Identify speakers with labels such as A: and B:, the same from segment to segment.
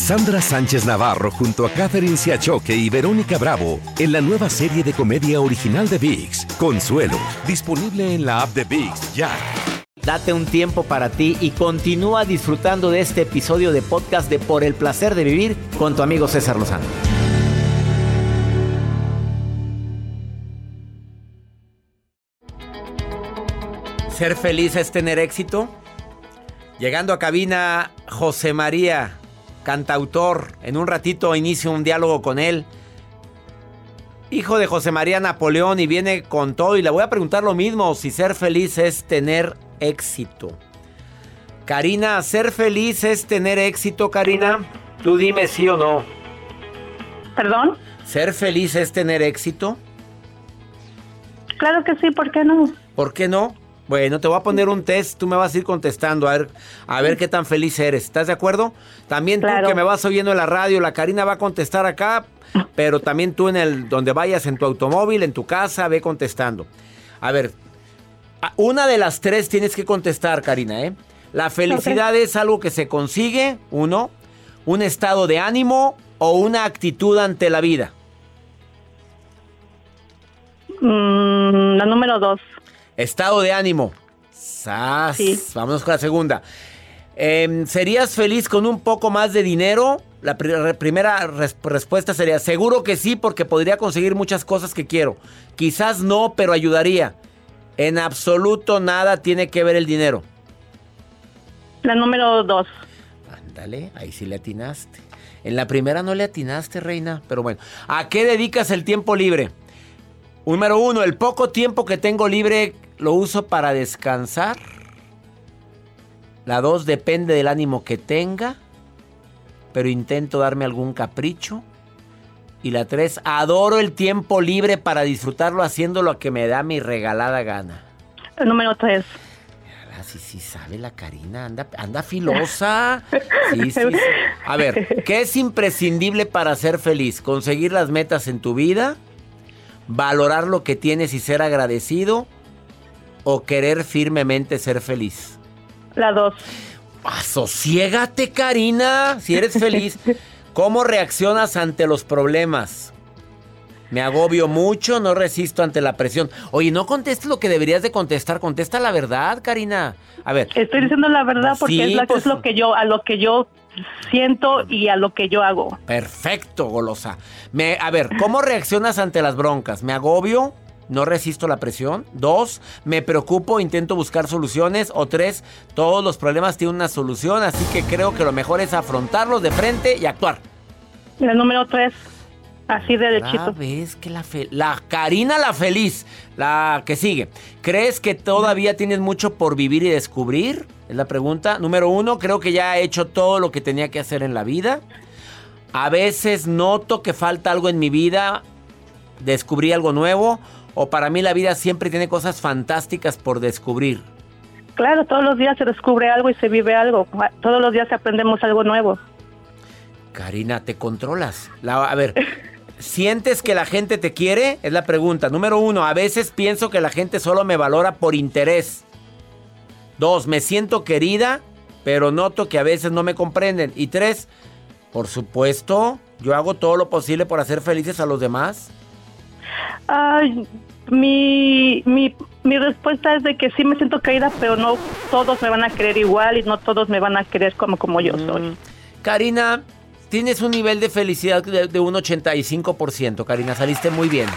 A: Cassandra Sánchez Navarro junto a Catherine Siachoque y Verónica Bravo en la nueva serie de comedia original de VIX, Consuelo, disponible en la app de VIX ya.
B: Date un tiempo para ti y continúa disfrutando de este episodio de podcast de Por el placer de vivir con tu amigo César Lozano. Ser feliz es tener éxito. Llegando a cabina, José María, cantautor. En un ratito inicio un diálogo con él. Hijo de José María Napoleón y viene con todo y le voy a preguntar lo mismo, si ser feliz es tener éxito. Karina, ser feliz es tener éxito, Karina. Tú dime sí o no.
C: ¿Perdón?
B: ¿Ser feliz es tener éxito?
C: Claro que sí, ¿por qué no?
B: ¿Por qué no? Bueno, te voy a poner un test, tú me vas a ir contestando a ver, a ver qué tan feliz eres. ¿Estás de acuerdo? También tú que me vas oyendo en la radio, la Karina va a contestar acá, pero también tú en el donde vayas en tu automóvil, en tu casa, ve contestando. A ver, una de las tres tienes que contestar, Karina, ¿eh? La felicidad es algo que se consigue, uno, un estado de ánimo o una actitud ante la vida.
C: Mm, la número dos.
B: Estado de ánimo. ¡Sas! Vámonos con la segunda. Em, ¿Serías feliz con un poco más de dinero? La primera respuesta sería, seguro que sí, porque podría conseguir muchas cosas que quiero. Quizás no, pero ayudaría. En absoluto nada tiene que ver el dinero.
C: La número dos.
B: Ándale, ahí sí le atinaste. En la primera no le atinaste, reina. Pero bueno, ¿a qué dedicas el tiempo libre? Número uno, el poco tiempo que tengo libre lo uso para descansar. La dos depende del ánimo que tenga, pero intento darme algún capricho. Y la tres, adoro el tiempo libre para disfrutarlo haciendo lo que me da mi regalada gana.
C: El número tres.
B: Sí, sí, sabe la Karina, anda, anda filosa. Sí, sí, A ver, ¿qué es imprescindible para ser feliz? ¿Conseguir las metas en tu vida? ¿Valorar lo que tienes y ser agradecido? O querer firmemente ser feliz?
C: La dos.
B: Asociégate, Karina, si eres feliz. ¿Cómo reaccionas ante los problemas? Me agobio mucho, no resisto ante la presión. Oye, no contestes lo que deberías de contestar, contesta la verdad, Karina. A ver.
C: Estoy diciendo la verdad porque es, pues, lo que yo a lo que yo siento y a lo que yo hago.
B: Perfecto, golosa. Me, a ver, ¿cómo reaccionas ante las broncas? ¿Me agobio? No resisto la presión. Dos, me preocupo, intento buscar soluciones. O tres, todos los problemas tienen una solución, así que creo que lo mejor es afrontarlos de frente y actuar.
C: El número tres, así de derechito.
B: que la, la Karina la feliz, la que sigue. ¿Crees que todavía tienes mucho por vivir y descubrir? Es la pregunta. Número uno, creo que ya he hecho todo lo que tenía que hacer en la vida. A veces noto que falta algo en mi vida, descubrí algo nuevo o para mí la vida siempre tiene cosas fantásticas por descubrir?
C: Claro, todos los días se descubre algo y se vive algo. Todos los días aprendemos algo nuevo.
B: Karina, ¿te controlas? a ver, ¿sientes que la gente te quiere? Es la pregunta. Número uno, a veces pienso que la gente solo me valora por interés. Dos, me siento querida, pero noto que a veces no me comprenden. Y tres, por supuesto, yo hago todo lo posible por hacer felices a los demás.
C: Ay, mi, mi, mi respuesta es de que sí me siento caída, pero no todos me van a querer igual y no todos me van a querer como, como yo soy. Mm.
B: Karina, tienes un nivel de felicidad de, un 85%, Karina, saliste muy bien.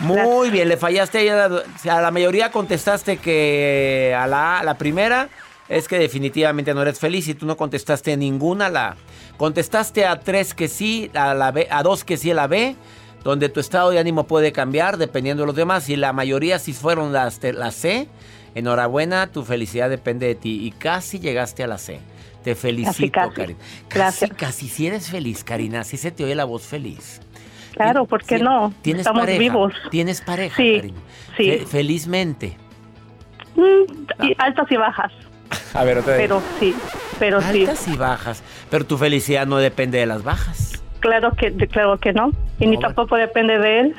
B: Muy bien, le fallaste a la, a la mayoría contestaste que a la, la primera es que definitivamente no eres feliz y tú no contestaste ninguna la contestaste a tres que sí, a la B, a dos que sí a la B donde tu estado de ánimo puede cambiar dependiendo de los demás. Y la mayoría si fueron las, la C, enhorabuena, tu felicidad depende de ti. Y casi llegaste a la C. Te felicito, Karina. Casi, casi si eres feliz, Karina. Si se te oye la voz feliz.
C: Claro, ¿por qué no?
B: ¿Tienes
C: Estamos
B: pareja?
C: vivos.
B: ¿Tienes pareja,
C: Sí,
B: Karina?
C: sí.
B: Fe- felizmente.
C: Mm, y altas y bajas.
B: A ver, otra
C: Pero sí, pero sí.
B: Altas y bajas. Pero tu felicidad no depende de las bajas.
C: Claro que, claro que no. Y ni tampoco depende de él.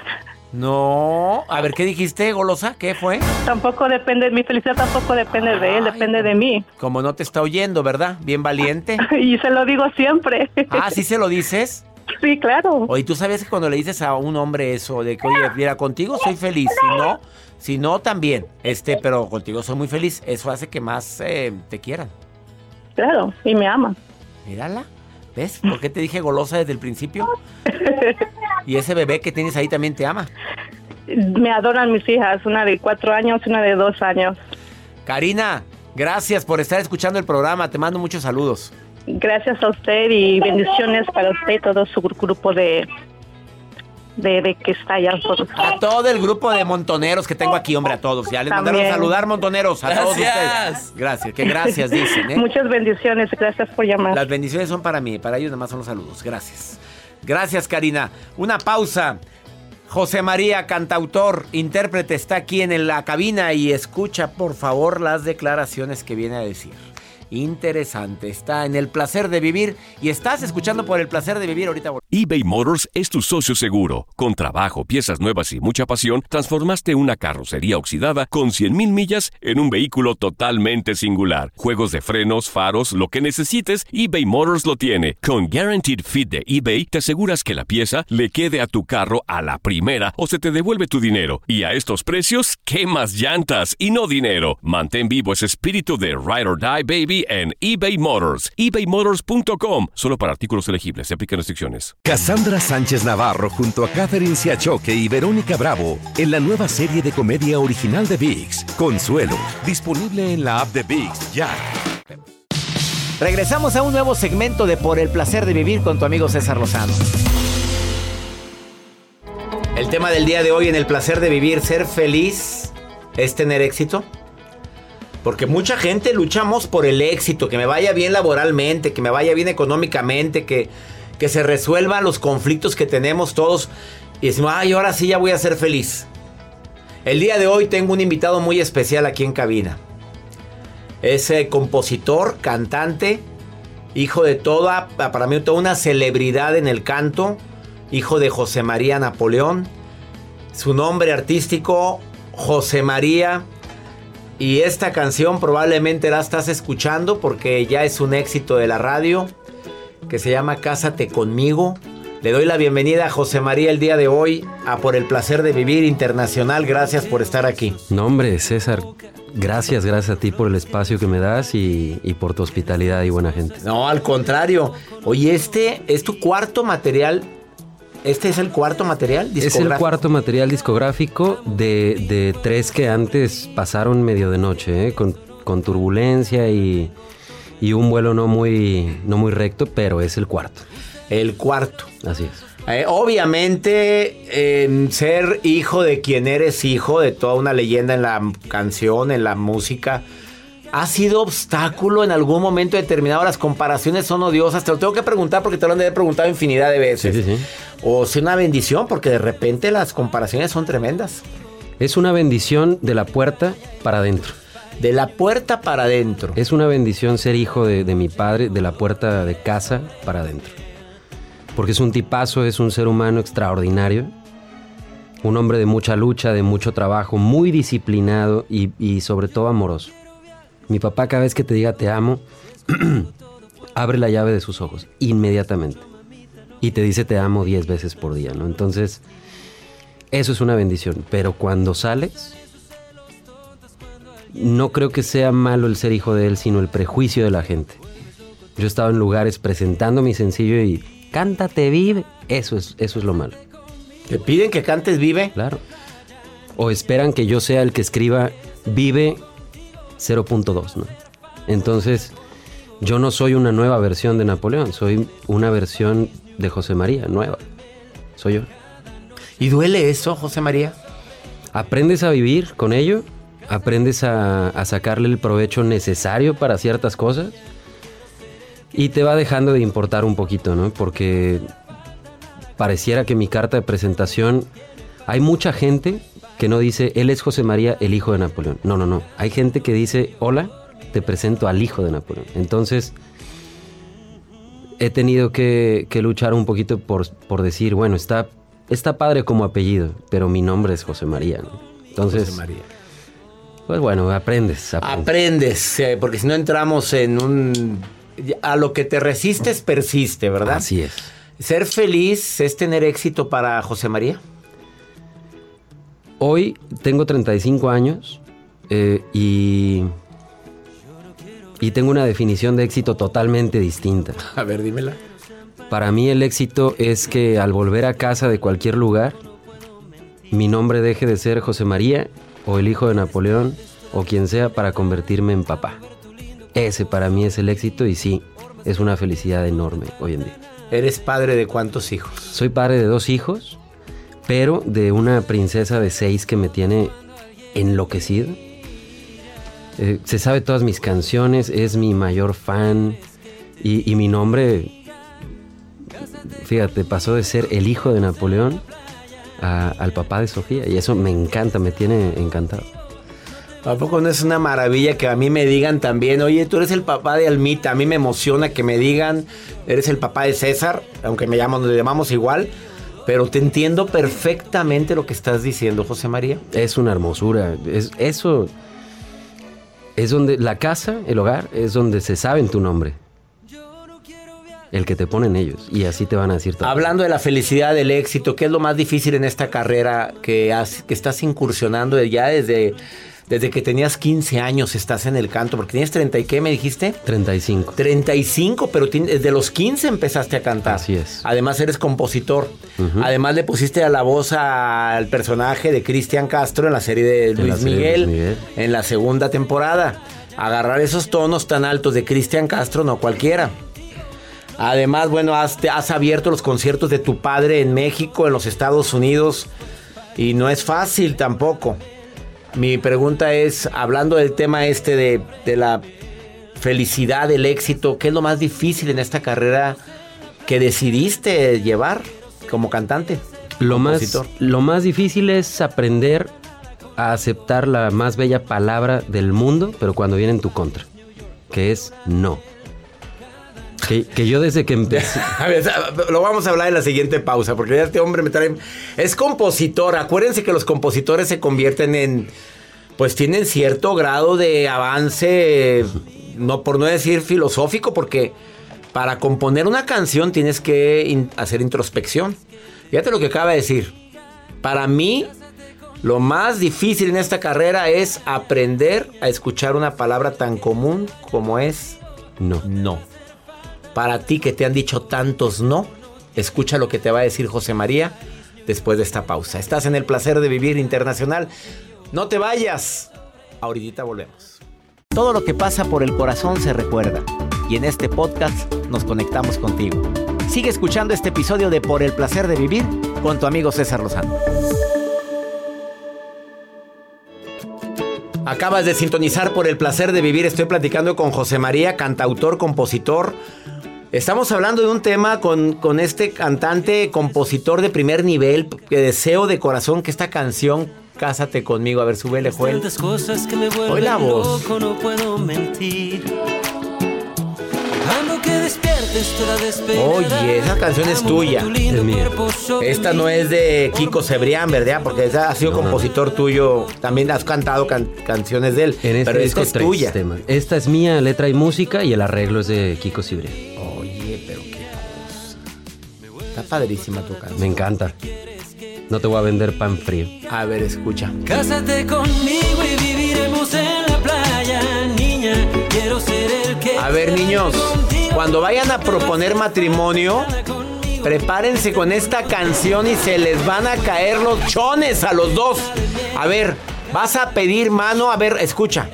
B: No. A ver, ¿qué dijiste, golosa? ¿Qué fue?
C: Tampoco depende, mi felicidad tampoco depende de él, depende de mí.
B: Como no te está oyendo, ¿verdad? Bien valiente.
C: Y se lo digo siempre.
B: Ah, ¿sí se lo dices?
C: Sí, claro.
B: Oye, ¿tú sabes que cuando le dices a un hombre eso de que, oye, mira, contigo soy feliz, si no, si no, también, este, pero contigo soy muy feliz, eso hace que más eh, te quieran.
C: Claro, y me ama.
B: Mírala, ¿ves? ¿Por qué te dije golosa desde el principio? Y ese bebé que tienes ahí también te ama.
C: Me adoran mis hijas, una de cuatro años y una de dos años.
B: Karina, gracias por estar escuchando el programa, te mando muchos saludos.
C: Gracias a usted y bendiciones para usted y todo su grupo de, de, de que está allá.
B: A todo el grupo de montoneros que tengo aquí, hombre, a todos. Ya les mandaron saludar, montoneros, a todos
D: Gracias.
B: ustedes. Gracias, que gracias dicen, ¿eh?
C: Muchas bendiciones, gracias por llamar.
B: Las bendiciones son para mí, para ellos nada más son los saludos. Gracias. Gracias, Karina. Una pausa. José María, cantautor, intérprete, está aquí en la cabina y escucha, por favor, las declaraciones que viene a decir. Interesante. Está en el placer de vivir y estás escuchando por el placer de vivir ahorita.
E: eBay Motors es tu socio seguro. Con trabajo, piezas nuevas y mucha pasión, transformaste una carrocería oxidada con 100.000 millas en un vehículo totalmente singular. Juegos de frenos, faros, lo que necesites, eBay Motors lo tiene. Con Guaranteed Fit de eBay, te aseguras que la pieza le quede a tu carro a la primera o se te devuelve tu dinero. Y a estos precios, ¿qué más llantas y no dinero? Mantén vivo ese espíritu de Ride or Die Baby en eBay Motors. ebaymotors.com. Solo para artículos elegibles. Se aplican restricciones.
A: Cassandra Sánchez Navarro junto a Catherine Siachoque y Verónica Bravo en la nueva serie de comedia original de VIX, Consuelo, disponible en la app de VIX ya.
B: Regresamos a un nuevo segmento de Por el placer de vivir con tu amigo César Lozano. El tema del día de hoy en el placer de vivir, ser feliz, es tener éxito. Porque mucha gente luchamos por el éxito, que me vaya bien laboralmente, que me vaya bien económicamente, que, que se resuelvan los conflictos que tenemos todos. Y decimos, ay, ahora sí ya voy a ser feliz. El día de hoy tengo un invitado muy especial aquí en cabina. Es compositor, cantante, hijo de toda, para mí toda una celebridad en el canto, hijo de José María Napoleón. Su nombre artístico, José María. Y esta canción probablemente la estás escuchando porque ya es un éxito de la radio, que se llama Cásate conmigo. Le doy la bienvenida a José María el día de hoy a Por el Placer de Vivir Internacional. Gracias por estar aquí.
D: No, hombre, César, gracias, gracias a ti por el espacio que me das y, y por tu hospitalidad y buena gente.
B: No, al contrario. Oye, este es tu cuarto material. ¿Este es el cuarto material?
D: Es el
B: discográfico?
D: cuarto material discográfico de, de tres que antes pasaron medio de noche, ¿eh? con, con turbulencia y, y un vuelo no muy, no muy recto, pero es el cuarto.
B: El cuarto.
D: Así es.
B: Eh, obviamente, en ser hijo de quien eres hijo, de toda una leyenda en la canción, en la música, ¿ha sido obstáculo en algún momento determinado? Las comparaciones son odiosas. Te lo tengo que preguntar porque te lo han de haber preguntado infinidad de veces.
D: Sí, sí, sí.
B: O si una bendición, porque de repente las comparaciones son tremendas.
D: Es una bendición de la puerta para adentro.
B: De la puerta para adentro.
D: Es una bendición ser hijo de, de mi padre, de la puerta de casa para adentro. Porque es un tipazo, es un ser humano extraordinario. Un hombre de mucha lucha, de mucho trabajo, muy disciplinado y, y sobre todo amoroso. Mi papá cada vez que te diga te amo, abre la llave de sus ojos, inmediatamente. Y te dice te amo 10 veces por día, ¿no? Entonces, eso es una bendición. Pero cuando sales, no creo que sea malo el ser hijo de él, sino el prejuicio de la gente. Yo estaba en lugares presentando mi sencillo y cántate vive. Eso es, eso es lo malo,
B: Te piden que cantes vive.
D: claro. O esperan que yo sea el que escriba vive 0.2, ¿no? Entonces, yo no soy una nueva versión de Napoleón, soy una versión de José María, nueva. Soy yo.
B: ¿Y duele eso, José María?
D: Aprendes a vivir con ello, aprendes a, a sacarle el provecho necesario para ciertas cosas, Y te va dejando de importar un poquito, ¿no? Porque pareciera que mi carta de presentación, hay mucha gente que no dice, él es José María, el hijo de Napoleón. No, no, no. Hay gente que dice, hola, te presento al hijo de Napoleón. Entonces, he tenido que, luchar un poquito por, por, decir, bueno, está, está padre como apellido, pero mi nombre es José María. Entonces, José María. Pues bueno, aprendes.
B: Aprendes, porque si no entramos en un... A lo que te resistes, persiste, ¿verdad?
D: Así es.
B: ¿Ser feliz es tener éxito para José María?
D: Hoy tengo 35 años eh, y y tengo una definición de éxito totalmente distinta.
B: A ver, dímela.
D: Para mí el éxito es que al volver a casa de cualquier lugar, mi nombre deje de ser José María o el hijo de Napoleón o quien sea para convertirme en papá. Ese para mí es el éxito y sí, es una felicidad enorme hoy en día.
B: ¿Eres padre de cuántos hijos?
D: Soy padre de dos hijos, pero de una princesa de seis que me tiene enloquecido eh, se sabe todas mis canciones, es mi mayor fan y, mi nombre, fíjate, pasó de ser el hijo de Napoleón al papá de Sofía y eso me encanta, me tiene encantado.
B: ¿A poco no es una maravilla que a mí me digan también, oye, tú eres el papá de Almita? A mí me emociona que me digan, eres el papá de César, aunque me llamamos igual. Pero te entiendo perfectamente lo que estás diciendo, José María.
D: Es una hermosura. Es, eso es donde la casa, el hogar, es donde se sabe en tu nombre. El que te ponen ellos. Y así te van a decir todo.
B: Hablando de la felicidad, del éxito, ¿qué es lo más difícil en esta carrera que, que estás incursionando ya desde desde que tenías 15 años estás en el canto, porque tienes 30 y qué me dijiste?
D: 35.
B: 35, pero desde los 15 empezaste a cantar.
D: Así es.
B: Además eres compositor. Además le pusiste a la voz al personaje de Cristian Castro en la serie de Luis, Miguel, en la segunda temporada. Agarrar esos tonos tan altos de Cristian Castro no cualquiera. Además, bueno, has, has abierto los conciertos de tu padre en México, en los Estados Unidos. Y no es fácil tampoco. Mi pregunta es, hablando del tema este de, la felicidad, del éxito, ¿qué es lo más difícil en esta carrera que decidiste llevar como cantante?
D: Lo más, lo más difícil es aprender a aceptar la más bella palabra del mundo, pero cuando viene en tu contra, que es no. Que, yo desde que empecé.
B: A ver, lo vamos a hablar en la siguiente pausa, porque este hombre me trae. Es compositor. Acuérdense que los compositores se convierten en. Pues tienen cierto grado de avance, no por no decir filosófico, porque para componer una canción tienes que hacer introspección. Fíjate lo que acaba de decir. Para mí, lo más difícil en esta carrera es aprender a escuchar una palabra tan común como es
D: no.
B: No. Para ti que te han dicho tantos no, escucha lo que te va a decir José María después de esta pausa. Estás en el placer de vivir internacional. No te vayas. Ahorita volvemos. Todo lo que pasa por el corazón se recuerda. Y en este podcast nos conectamos contigo. Sigue escuchando este episodio de Por el placer de vivir con tu amigo César Lozano. Acabas de sintonizar por el placer de vivir. Estoy platicando con José María, cantautor, compositor, Estamos hablando de un tema con, con, este cantante, compositor de primer nivel, que deseo de corazón que esta canción, Cásate conmigo, a ver, súbele, Joel.
F: cosas que me Hoy la voz. no puedo mentir.
B: Oye, esa canción es tuya. Es mía. Esta no es de Kiko Cebrián, ¿verdad? Porque esa ha sido compositor tuyo. También has cantado canciones de él.
D: En pero esta es tuya. Esta es mía, letra y música, y el arreglo es de Kiko Cebrián.
B: Está padrísima tu canción.
D: Me encanta. No te voy a vender pan frío.
B: A ver, escucha.
F: Cásate conmigo y viviremos en la playa, niña. Quiero ser el que.
B: A ver, niños, cuando vayan a proponer matrimonio, prepárense con esta canción y se les van a caer los chones a los dos. A ver, vas a pedir mano. A ver, escucha.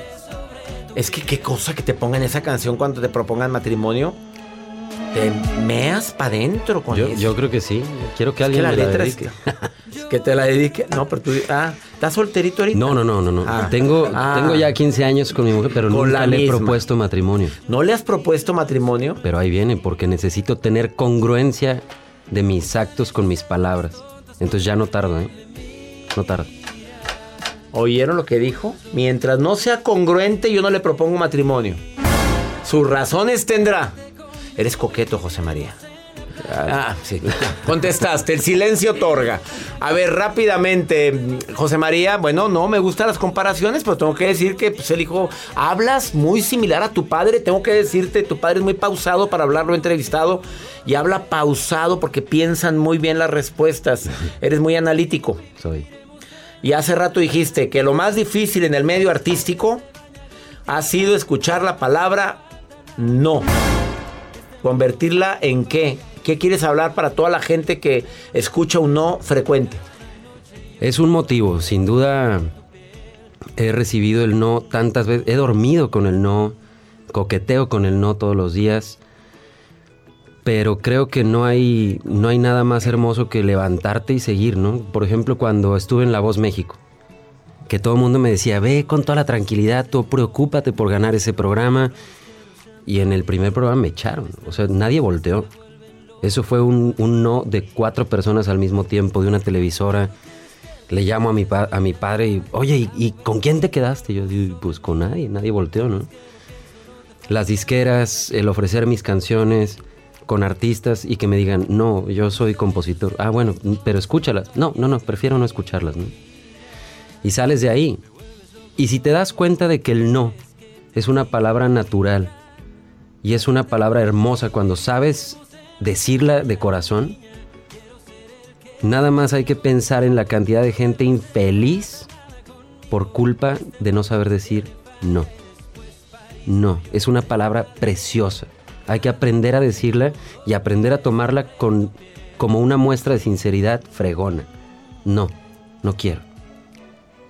B: Es que qué cosa que te pongan esa canción cuando te propongan matrimonio. Te meas para adentro con
D: yo,
B: eso.
D: Yo creo que sí. Quiero que alguien
B: la
D: me la dedique.
B: que te la dedique. No, pero tú. Ah, ¿Estás solterito ahorita?
D: No, no, no, no. no.
B: Ah.
D: Tengo,
B: Ah.
D: tengo ya 15 años con mi mujer, pero
B: Con
D: nunca
B: la
D: le he propuesto matrimonio.
B: ¿No le has propuesto matrimonio?
D: Pero ahí viene, porque necesito tener congruencia de mis actos con mis palabras. Entonces ya no tardo, ¿eh? No tardo.
B: ¿Oyeron lo que dijo? Mientras no sea congruente, yo no le propongo matrimonio. Sus razones tendrá. Eres coqueto, José María. Ah, sí. Contestaste, el silencio otorga. A ver, rápidamente, José María, bueno, no me gustan las comparaciones, pero tengo que decir que pues, el hijo, hablas muy similar a tu padre. Tengo que decirte, tu padre es muy pausado para hablarlo entrevistado y habla pausado porque piensan muy bien las respuestas. Eres muy analítico.
D: Soy.
B: Y hace rato dijiste que lo más difícil en el medio artístico ha sido escuchar la palabra no. Convertirla en qué. ¿Qué quieres hablar para toda la gente que escucha un no frecuente?
D: Es un motivo, sin duda he recibido el no tantas veces, he dormido con el no, coqueteo con el no todos los días, pero creo que no hay, no hay nada más hermoso que levantarte y seguir, ¿no? Por ejemplo, cuando estuve en La Voz México, que todo el mundo me decía, ve con toda la tranquilidad, tú preocúpate por ganar ese programa, y en el primer programa me echaron, o sea, nadie volteó. Eso fue un, un no de cuatro personas al mismo tiempo, de una televisora. Le llamo a mi, pa- a mi padre y, oye, ¿y, y con quién te quedaste? Yo digo, pues con nadie, nadie volteó, ¿no? Las disqueras, el ofrecer mis canciones con artistas y que me digan, no, yo soy compositor. Ah, bueno, pero escúchalas. No, no, no, prefiero no escucharlas, ¿no? Y sales de ahí. Y si te das cuenta de que el no es una palabra natural y es una palabra hermosa cuando sabes decirla de corazón, nada más hay que pensar en la cantidad de gente infeliz por culpa de no saber decir no. No, es una palabra preciosa. Hay que aprender a decirla y aprender a tomarla con, como una muestra de sinceridad fregona. No, no quiero.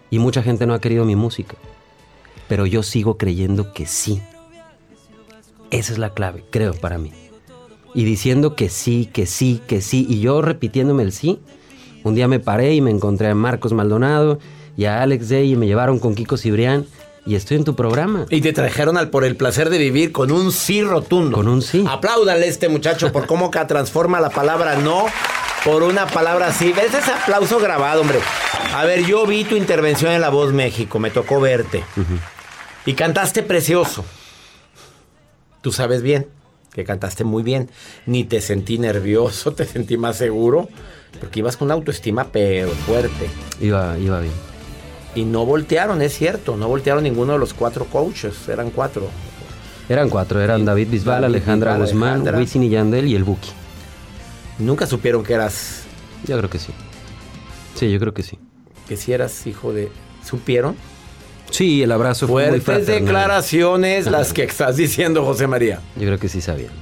D: Y mucha gente no ha querido mi música. Pero yo sigo creyendo que sí. Esa es la clave, creo, para mí. Y diciendo que sí, que sí, que sí. Y yo repitiéndome el sí. Un día me paré y me encontré a Marcos Maldonado y a Alex Day y me llevaron con Kiko Cibrián. Y estoy en tu programa.
B: Y te trajeron al por el placer de vivir con un sí rotundo.
D: Con un sí.
B: Apláudale a este muchacho por cómo transforma la palabra no por una palabra sí. ¿Ves ese aplauso grabado, hombre? A ver, yo vi tu intervención en La Voz México, me tocó verte. Y cantaste precioso. Tú sabes bien que cantaste muy bien. Ni te sentí nervioso, te sentí más seguro. Porque ibas con una autoestima pero fuerte.
D: Iba, iba bien.
B: Y no voltearon, es cierto. No voltearon ninguno de los cuatro coaches. Eran cuatro.
D: Eran cuatro, eran David Bisbal,
B: David
D: Alejandra
B: Bisbal,
D: Guzmán,
B: Alejandra.
D: Wisin y Yandel y el Buki.
B: Nunca supieron que eras,
D: Yo creo que sí. Sí, yo creo que sí.
B: que si eras hijo de. ¿Supieron?
D: Sí, el abrazo fue muy
B: Fuertes
D: fraternal.
B: declaraciones las que estás diciendo, José María.
D: Yo creo que sí sabían.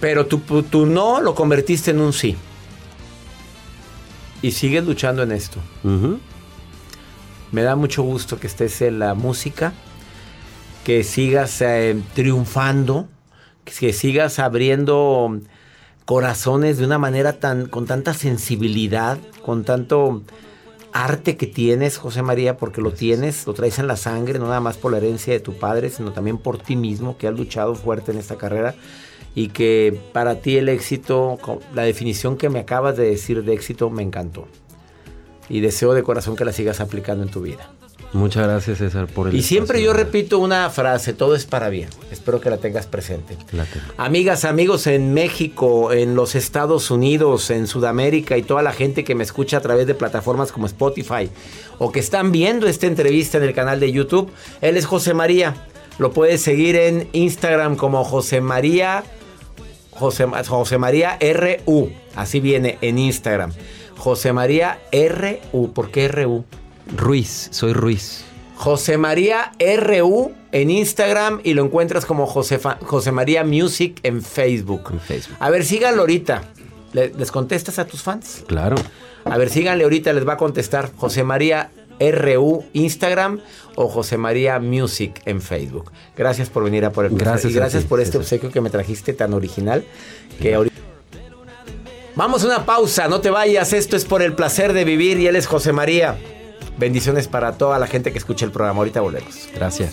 B: Pero tu, tu no lo convertiste en un sí. Y sigues luchando en esto. Me da mucho gusto que estés en la música, que sigas eh, triunfando, que sigas abriendo corazones de una manera tan con tanta sensibilidad, con tanto arte que tienes, José María, porque lo tienes, lo traes en la sangre, no nada más por la herencia de tu padre, sino también por ti mismo, que has luchado fuerte en esta carrera y que para ti el éxito, la definición que me acabas de decir de éxito me encantó. Y deseo de corazón que la sigas aplicando en tu vida.
D: Muchas gracias, César, por el
B: Y siempre
D: espacio.
B: yo repito una frase, todo es para bien. Espero que la tengas presente.
D: La tengo.
B: Amigas, amigos en México, en los Estados Unidos, en Sudamérica y toda la gente que me escucha a través de plataformas como Spotify o que están viendo esta entrevista en el canal de YouTube, él es José María. Lo puedes seguir en Instagram como José María José, José María RU. Así viene en Instagram. José María RU. ¿Por qué RU?
D: Ruiz, soy Ruiz.
B: José María RU en Instagram y lo encuentras como Josefa- José María Music en Facebook.
D: En Facebook.
B: A ver, síganlo ahorita. ¿Le- ¿Les contestas a tus fans?
D: Claro.
B: A ver, síganle ahorita, les va a contestar José María RU Instagram o José María Music en Facebook. Gracias por venir a por el.
D: Gracias
B: y gracias
D: ti,
B: por este obsequio que me trajiste tan original que ahorita Vamos a una pausa, no te vayas. Esto es por el placer de vivir y él es José María. Bendiciones para toda la gente que escucha el programa. Ahorita volvemos.
D: Gracias.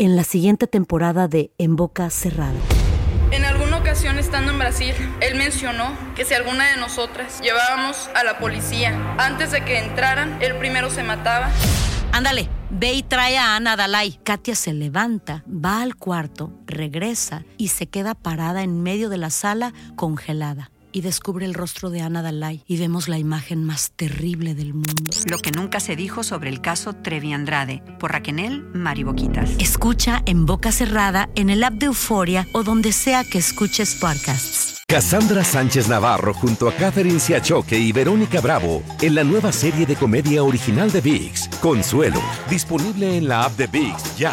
G: En la siguiente temporada de En Boca Cerrada.
H: En alguna ocasión estando en Brasil, él mencionó que si alguna de nosotras llevábamos a la policía antes de que entraran, él primero se mataba.
G: Ándale, ve y trae a Ana Dalai. Katia se levanta, va al cuarto, regresa y se queda parada en medio de la sala congelada. Y descubre el rostro de Ana Dalai y vemos la imagen más terrible del mundo.
I: Lo que nunca se dijo sobre el caso Trevi Andrade, por Raquel Mariboquitas.
G: Escucha en boca cerrada, en el app de Euforia o donde sea que escuches podcasts.
A: Cassandra Sánchez Navarro junto a Catherine Siachoque y Verónica Bravo en la nueva serie de comedia original de VIX, Consuelo, disponible en la app de VIX ya.